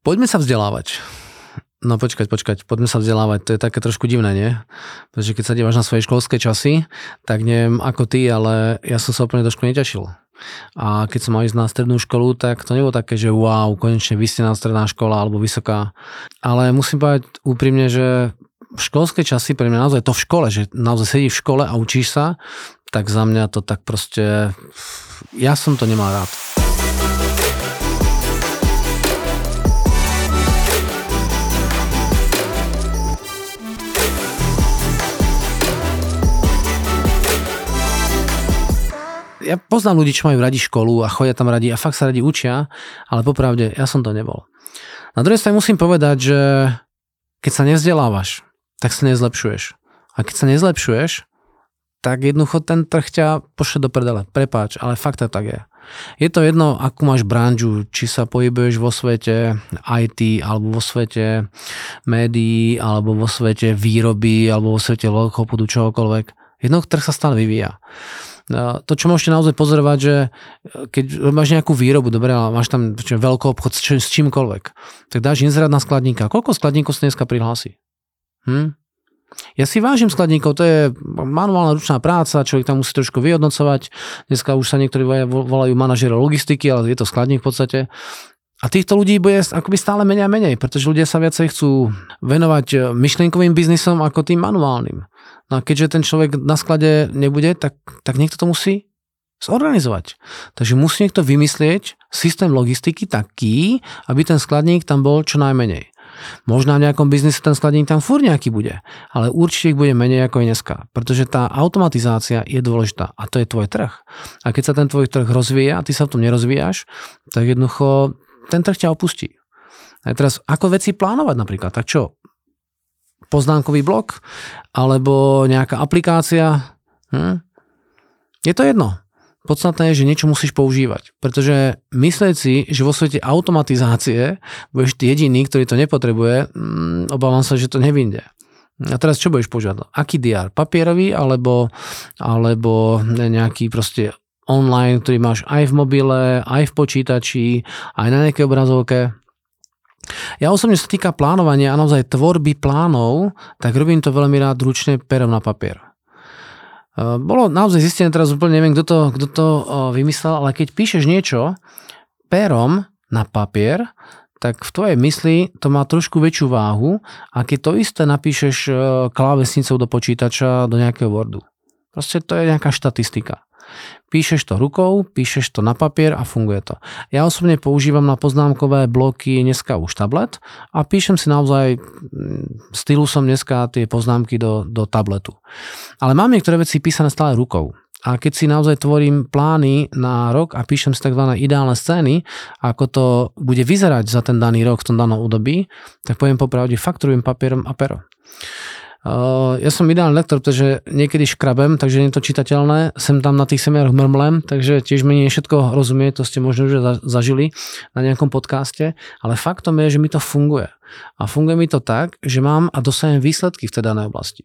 Poďme sa vzdelávať. No počkať, počkať, poďme sa vzdelávať, to je také trošku divné, nie? Pretože keď sa díváš na svoje školské časy, tak neviem ako ty, ale ja som sa úplne trošku netešil. A keď som mal ísť na strednú školu, tak to nebolo také, že wow, konečne vysnená stredná škola alebo vysoká. Ale musím povedať úprimne, že školské časy pre mňa naozaj to v škole, že naozaj sedí v škole a učíš sa, tak za mňa to tak proste, ja som to nemal rád. Ja poznám ľudí, čo majú radi školu a chodia tam radi a fakt sa radi učia, ale popravde, ja som to nebol. Na druhej strane musím povedať, že keď sa nevzdelávaš, tak sa nezlepšuješ. A keď sa nezlepšuješ, tak jednoducho ten trh ťa pošle do prdele. Prepáč, ale fakt to tak je. Je to jedno, akú máš branžu, či sa pohybuješ vo svete IT, alebo vo svete médií, alebo vo svete výroby, alebo vo svete veľkopodu, čohokoľvek. Jednoducho trh sa stále vyvíja to, čo môžete naozaj pozorovať, že e, keď máš nejakú výrobu, dobre, ale máš tam veľký obchod s, s čímkoľvek, tak dáš inzerát na skladníka. Koľko skladníkov sa dneska prihlási? Hm? Ja si vážim skladníkov, to je manuálna ručná práca, človek tam musí trošku vyhodnocovať. Dneska už sa niektorí volajú manažero logistiky, ale je to skladník v podstate. A týchto ľudí bude akoby stále menej a menej, pretože ľudia sa viacej chcú venovať e, myšlienkovým biznisom ako tým manuálnym. No a keďže ten človek na sklade nebude, tak, tak niekto to musí zorganizovať. Takže musí niekto vymyslieť systém logistiky taký, aby ten skladník tam bol čo najmenej. Možno v nejakom biznise ten skladník tam fúr nejaký bude, ale určite ich bude menej ako je dneska, pretože tá automatizácia je dôležitá a to je tvoj trh. A keď sa ten tvoj trh rozvíja a ty sa v tom nerozvíjaš, tak jednoducho ten trh ťa opustí. A teraz, ako veci plánovať napríklad? Tak čo? Poznámkový blok alebo nejaká aplikácia. Hm? Je to jedno. Podstatné je, že niečo musíš používať. Pretože myslieť si, že vo svete automatizácie budeš ty jediný, ktorý to nepotrebuje, hm, obávam sa, že to nevinde. A teraz čo budeš používať? Aký DR? Papierový alebo, alebo nejaký proste online, ktorý máš aj v mobile, aj v počítači, aj na nejakej obrazovke? Ja osobne sa týka plánovania a naozaj tvorby plánov, tak robím to veľmi rád ručne perom na papier. E, bolo naozaj zistené, teraz úplne neviem, kto to, kto to e, vymyslel, ale keď píšeš niečo perom na papier, tak v tvojej mysli to má trošku väčšiu váhu a keď to isté napíšeš e, klávesnicou do počítača, do nejakého Wordu. Proste to je nejaká štatistika. Píšeš to rukou, píšeš to na papier a funguje to. Ja osobne používam na poznámkové bloky dneska už tablet a píšem si naozaj mm, stylusom dneska tie poznámky do, do tabletu. Ale mám niektoré veci písané stále rukou. A keď si naozaj tvorím plány na rok a píšem si tzv. ideálne scény, ako to bude vyzerať za ten daný rok v tom danom období, tak poviem popravde, fakturujem papierom a pero. Uh, ja som ideálny lektor, pretože niekedy škrabem, takže nie je to čitateľné. Sem tam na tých seminároch mrmlem, takže tiež mi nie všetko rozumie, to ste možno už zažili na nejakom podcaste, ale faktom je, že mi to funguje. A funguje mi to tak, že mám a dosahujem výsledky v tej danej oblasti.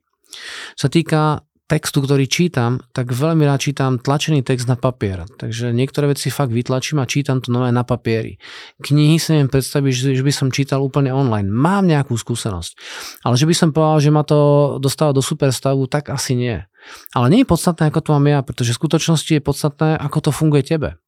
Sa týka textu, ktorý čítam, tak veľmi rád čítam tlačený text na papier. Takže niektoré veci fakt vytlačím a čítam to nové na papieri. Knihy si neviem predstaviť, že by som čítal úplne online. Mám nejakú skúsenosť. Ale že by som povedal, že ma to dostáva do super stavu, tak asi nie. Ale nie je podstatné, ako to mám ja, pretože v skutočnosti je podstatné, ako to funguje tebe.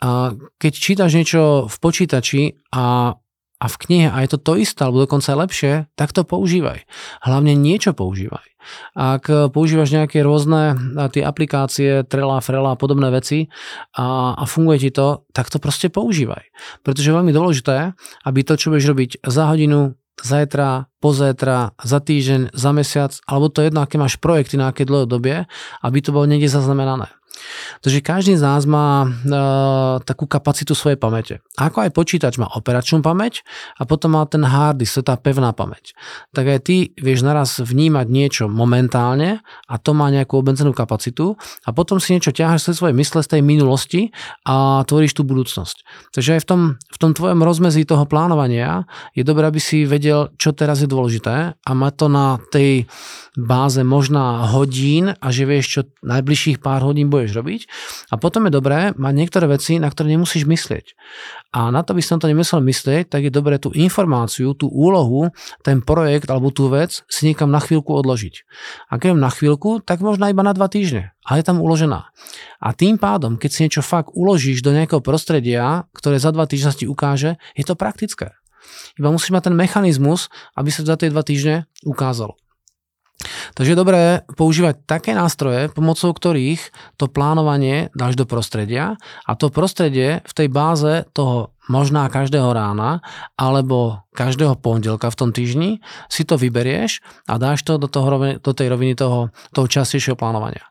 A keď čítaš niečo v počítači a a v knihe a je to to isté, alebo dokonca lepšie, tak to používaj. Hlavne niečo používaj. Ak používaš nejaké rôzne tie aplikácie, Trela, Frela a podobné veci a, a funguje ti to, tak to proste používaj. Pretože veľmi dôležité, aby to, čo budeš robiť za hodinu, zajtra, pozajtra, za týždeň, za mesiac, alebo to jedno, aké máš projekty na aké dlhé dobie, aby to bolo niekde zaznamenané. Takže každý z nás má e, takú kapacitu svojej pamäte. Ako aj počítač má operačnú pamäť a potom má ten hard disk, to je tá pevná pamäť. Tak aj ty vieš naraz vnímať niečo momentálne a to má nejakú obmedzenú kapacitu a potom si niečo ťaháš z svojej mysle z tej minulosti a tvoríš tú budúcnosť. Takže aj v tom, v tom tvojom rozmezí toho plánovania je dobré, aby si vedel, čo teraz je dôležité a má to na tej báze možná hodín a že vieš, čo najbližších pár hodín bude potrebuješ robiť. A potom je dobré mať niektoré veci, na ktoré nemusíš myslieť. A na to by som to nemusel myslieť, tak je dobré tú informáciu, tú úlohu, ten projekt alebo tú vec si niekam na chvíľku odložiť. A keď na chvíľku, tak možno iba na dva týždne, ale je tam uložená. A tým pádom, keď si niečo fakt uložíš do nejakého prostredia, ktoré za dva týždne ti ukáže, je to praktické. Iba musíš mať ten mechanizmus, aby sa za tie dva týždne ukázalo. Takže je dobré používať také nástroje, pomocou ktorých to plánovanie dáš do prostredia a to prostredie v tej báze toho možná každého rána alebo každého pondelka v tom týždni si to vyberieš a dáš to do, toho, do tej roviny toho, toho častejšieho plánovania.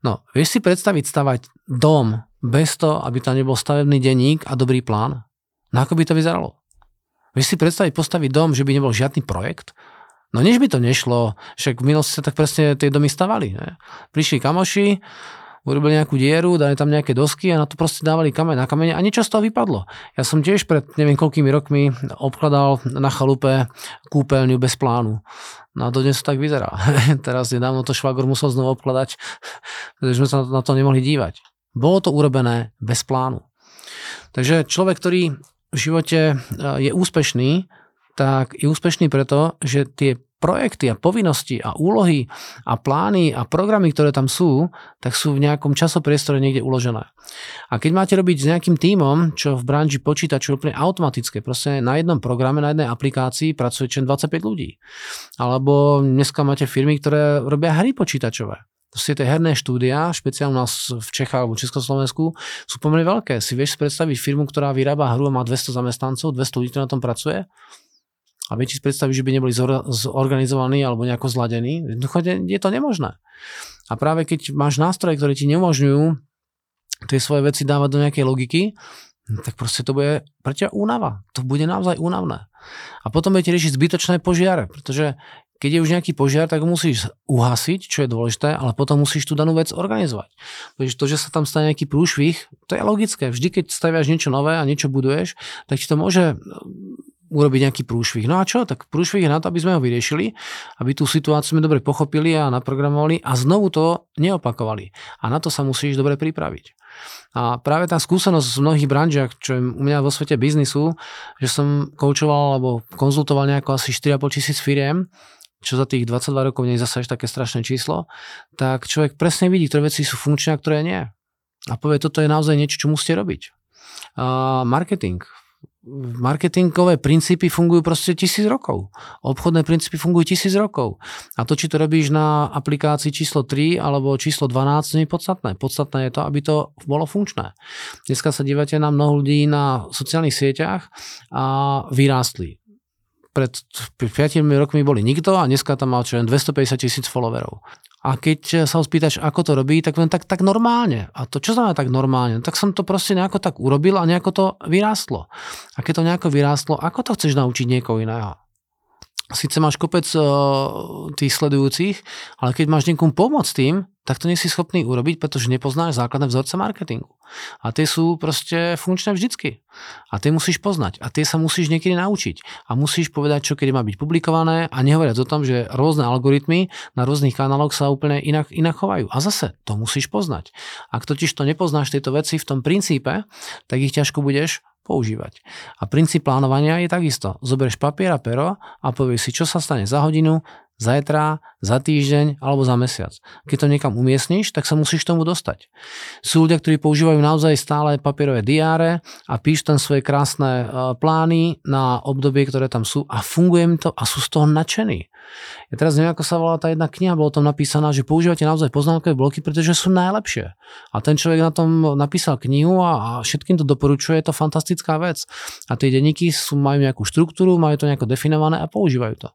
No, vieš si predstaviť stavať dom bez toho, aby tam nebol stavebný denník a dobrý plán? No ako by to vyzeralo? Vieš si predstaviť postaviť dom, že by nebol žiadny projekt? No než by to nešlo, však v minulosti sa tak presne tie domy stavali. Ne? Prišli kamoši, urobili nejakú dieru, dali tam nejaké dosky a na to proste dávali kameň na kamene a niečo z toho vypadlo. Ja som tiež pred neviem koľkými rokmi obkladal na chalupe kúpeľňu bez plánu. No a dnes to tak vyzerá. Teraz nedávno to švagor musel znovu obkladať, pretože sme sa na to nemohli dívať. Bolo to urobené bez plánu. Takže človek, ktorý v živote e, je úspešný, tak je úspešný preto, že tie projekty a povinnosti a úlohy a plány a programy, ktoré tam sú, tak sú v nejakom časopriestore niekde uložené. A keď máte robiť s nejakým tímom, čo v branži počítaču úplne automatické, proste na jednom programe, na jednej aplikácii pracuje čen 25 ľudí. Alebo dneska máte firmy, ktoré robia hry počítačové. Proste tie herné štúdia, špeciálne u nás v Čechách alebo Československu, sú pomerne veľké. Si vieš predstaviť firmu, ktorá vyrába hru a má 200 zamestnancov, 200 ľudí, na tom pracuje? A viete si predstaviť, že by neboli zorganizovaní alebo nejako zladení? Je to nemožné. A práve keď máš nástroje, ktoré ti neumožňujú tie svoje veci dávať do nejakej logiky, tak proste to bude pre ťa únava. To bude naozaj únavné. A potom budete riešiť zbytočné požiare, pretože keď je už nejaký požiar, tak musíš uhasiť, čo je dôležité, ale potom musíš tú danú vec organizovať. Takže to, že sa tam stane nejaký prúšvih, to je logické. Vždy, keď staviaš niečo nové a niečo buduješ, tak ti to môže urobiť nejaký prúšvih. No a čo? Tak prúšvih je na to, aby sme ho vyriešili, aby tú situáciu sme dobre pochopili a naprogramovali a znovu to neopakovali. A na to sa musíš dobre pripraviť. A práve tá skúsenosť v mnohých branžiach, čo je u mňa vo svete biznisu, že som koučoval alebo konzultoval nejako asi 4,5 tisíc firiem, čo za tých 22 rokov nie je zase až také strašné číslo, tak človek presne vidí, ktoré veci sú funkčné a ktoré nie. A povie, toto je naozaj niečo, čo musíte robiť. Uh, marketing. Marketingové princípy fungujú proste tisíc rokov. Obchodné princípy fungujú tisíc rokov. A to, či to robíš na aplikácii číslo 3 alebo číslo 12, nie je podstatné. Podstatné je to, aby to bolo funkčné. Dneska sa dívate na mnoho ľudí na sociálnych sieťach a vyrástli pred 5 rokmi boli nikto a dneska tam mal čo 250 tisíc followerov. A keď sa ho spýtaš, ako to robí, tak len tak, tak normálne. A to čo znamená tak normálne? Tak som to proste nejako tak urobil a nejako to vyrástlo. A keď to nejako vyrástlo, ako to chceš naučiť niekoho iného? Sice máš kopec uh, tých sledujúcich, ale keď máš niekomu pomôcť tým, tak to nie si schopný urobiť, pretože nepoznáš základné vzorce marketingu. A tie sú proste funkčné vždycky. A tie musíš poznať. A tie sa musíš niekedy naučiť. A musíš povedať, čo kedy má byť publikované a nehovoriac o tom, že rôzne algoritmy na rôznych kanáloch sa úplne inak, inak chovajú. A zase, to musíš poznať. Ak totiž to nepoznáš tieto veci v tom princípe, tak ich ťažko budeš používať. A princíp plánovania je takisto. Zoberieš papier a pero a povieš si, čo sa stane za hodinu, zajtra, za týždeň alebo za mesiac. Keď to niekam umiestníš, tak sa musíš tomu dostať. Sú ľudia, ktorí používajú naozaj stále papierové diáre a píšu tam svoje krásne e, plány na obdobie, ktoré tam sú a funguje im to a sú z toho nadšení. Ja teraz neviem, ako sa volá tá jedna kniha, bolo tam napísaná, že používate naozaj poznámkové bloky, pretože sú najlepšie. A ten človek na tom napísal knihu a, a všetkým to doporučuje, je to fantastická vec. A tie denníky sú, majú nejakú štruktúru, majú to nejako definované a používajú to.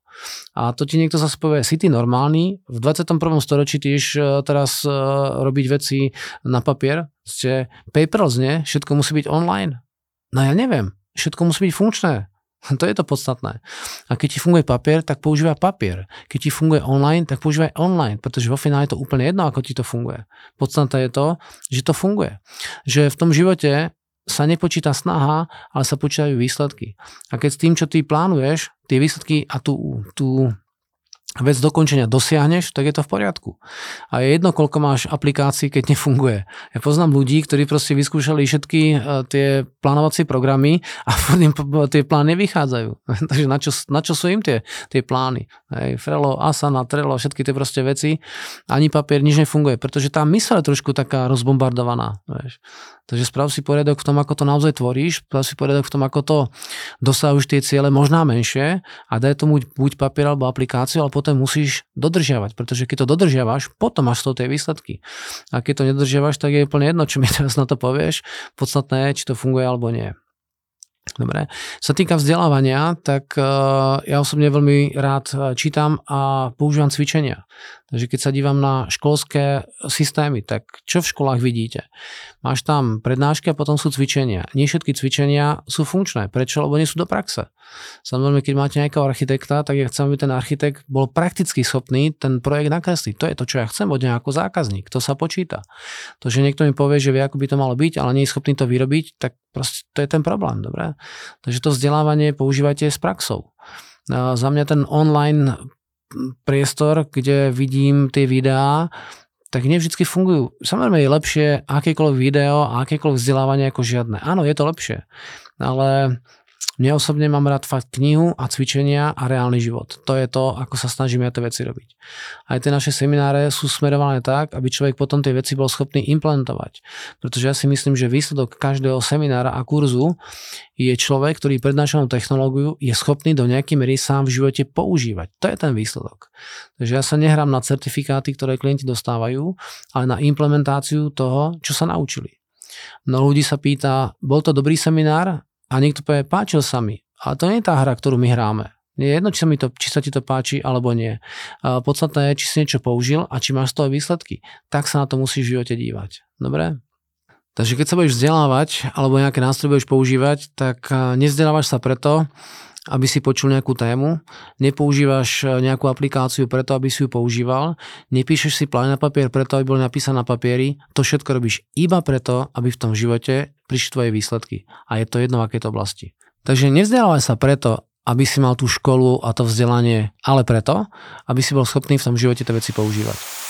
A to ti niekto zase povie, si ty normálny, v 21. storočí tiež e, teraz e, robiť veci na papier, ste paperless, nie? Všetko musí byť online. No ja neviem, všetko musí byť funkčné. To je to podstatné. A keď ti funguje papier, tak používaj papier. Keď ti funguje online, tak používaj online, pretože vo finále je to úplne jedno, ako ti to funguje. Podstatné je to, že to funguje. Že v tom živote sa nepočíta snaha, ale sa počítajú výsledky. A keď s tým, čo ty plánuješ, tie výsledky a tú, tú vec dokončenia dosiahneš, tak je to v poriadku. A je jedno, koľko máš aplikácií, keď nefunguje. Ja poznám ľudí, ktorí proste vyskúšali všetky e, tie plánovacie programy a im tie plány nevychádzajú. Takže na čo, na čo sú im tie, tie plány? Hej, Frelo, Asana, Trello, všetky tie proste veci. Ani papier, nič nefunguje, pretože tá mysle je trošku taká rozbombardovaná. Vieš. Takže sprav si poriadok v tom, ako to naozaj tvoríš, sprav si poriadok v tom, ako to dosahuješ tie ciele, možná menšie a daj tomu buď papier alebo aplikáciu, ale potom musíš dodržiavať, pretože keď to dodržiavaš, potom máš z toho tie výsledky. A keď to nedodržiavaš, tak je úplne jedno, čo mi teraz na to povieš. Podstatné je, či to funguje alebo nie. Dobre. Sa týka vzdelávania, tak uh, ja osobne veľmi rád eh, čítam a používam cvičenia. Takže keď sa dívam na školské systémy, tak čo v školách vidíte? Máš tam prednášky a potom sú cvičenia. Nie všetky cvičenia sú funkčné. Prečo? Lebo nie sú do praxe. Samozrejme, keď máte nejakého architekta, tak ja chcem, aby ten architekt bol prakticky schopný ten projekt nakresliť. To je to, čo ja chcem od neho ako zákazník. To sa počíta. To, že niekto mi povie, že vie, ako by to malo byť, ale nie je schopný to vyrobiť, tak proste to je ten problém. Dobre? Takže to vzdelávanie používajte s praxou. Za mňa ten online priestor, kde vidím tie videá, tak nie vždy fungujú. Samozrejme je lepšie akékoľvek video a akékoľvek vzdelávanie ako žiadne. Áno, je to lepšie. Ale mne osobne mám rád fakt knihu a cvičenia a reálny život. To je to, ako sa snažíme tie veci robiť. Aj tie naše semináre sú smerované tak, aby človek potom tie veci bol schopný implementovať. Pretože ja si myslím, že výsledok každého seminára a kurzu je človek, ktorý prednášanú technológiu je schopný do nejakej miery sám v živote používať. To je ten výsledok. Takže ja sa nehrám na certifikáty, ktoré klienti dostávajú, ale na implementáciu toho, čo sa naučili. Mnoho ľudí sa pýta, bol to dobrý seminár? A niekto povie, páčil sa mi. Ale to nie je tá hra, ktorú my hráme. Nie je jedno, či sa, mi to, či sa ti to páči alebo nie. A podstatné je, či si niečo použil a či máš z toho výsledky. Tak sa na to musíš v živote dívať. Dobre? Takže keď sa budeš vzdelávať alebo nejaké nástroje budeš používať, tak nevzdelávaš sa preto, aby si počul nejakú tému, nepoužívaš nejakú aplikáciu preto, aby si ju používal, nepíšeš si plán na papier preto, aby bol napísaný na papieri, to všetko robíš iba preto, aby v tom živote prišli tvoje výsledky. A je to jedno v akejto oblasti. Takže nevzdelávaj sa preto, aby si mal tú školu a to vzdelanie, ale preto, aby si bol schopný v tom živote tie veci používať.